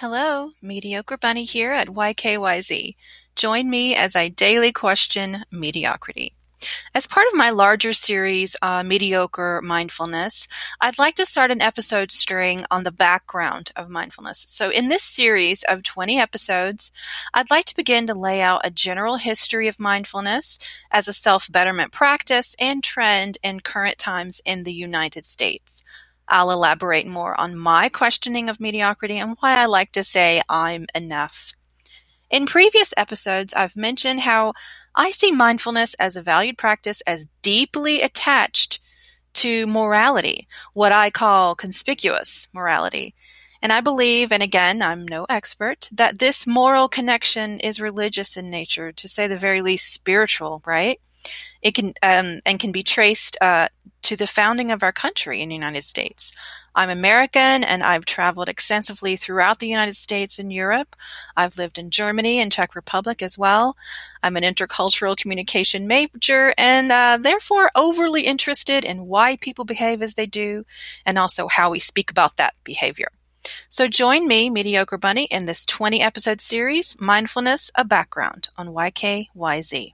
Hello, Mediocre Bunny here at YKYZ. Join me as I daily question mediocrity. As part of my larger series, uh, Mediocre Mindfulness, I'd like to start an episode string on the background of mindfulness. So, in this series of 20 episodes, I'd like to begin to lay out a general history of mindfulness as a self betterment practice and trend in current times in the United States. I'll elaborate more on my questioning of mediocrity and why I like to say I'm enough. In previous episodes, I've mentioned how I see mindfulness as a valued practice as deeply attached to morality, what I call conspicuous morality. And I believe, and again, I'm no expert, that this moral connection is religious in nature, to say the very least spiritual, right? It can, um, and can be traced, uh, to the founding of our country in the United States. I'm American and I've traveled extensively throughout the United States and Europe. I've lived in Germany and Czech Republic as well. I'm an intercultural communication major and uh, therefore overly interested in why people behave as they do and also how we speak about that behavior. So join me, Mediocre Bunny, in this 20 episode series, Mindfulness, a Background on YKYZ.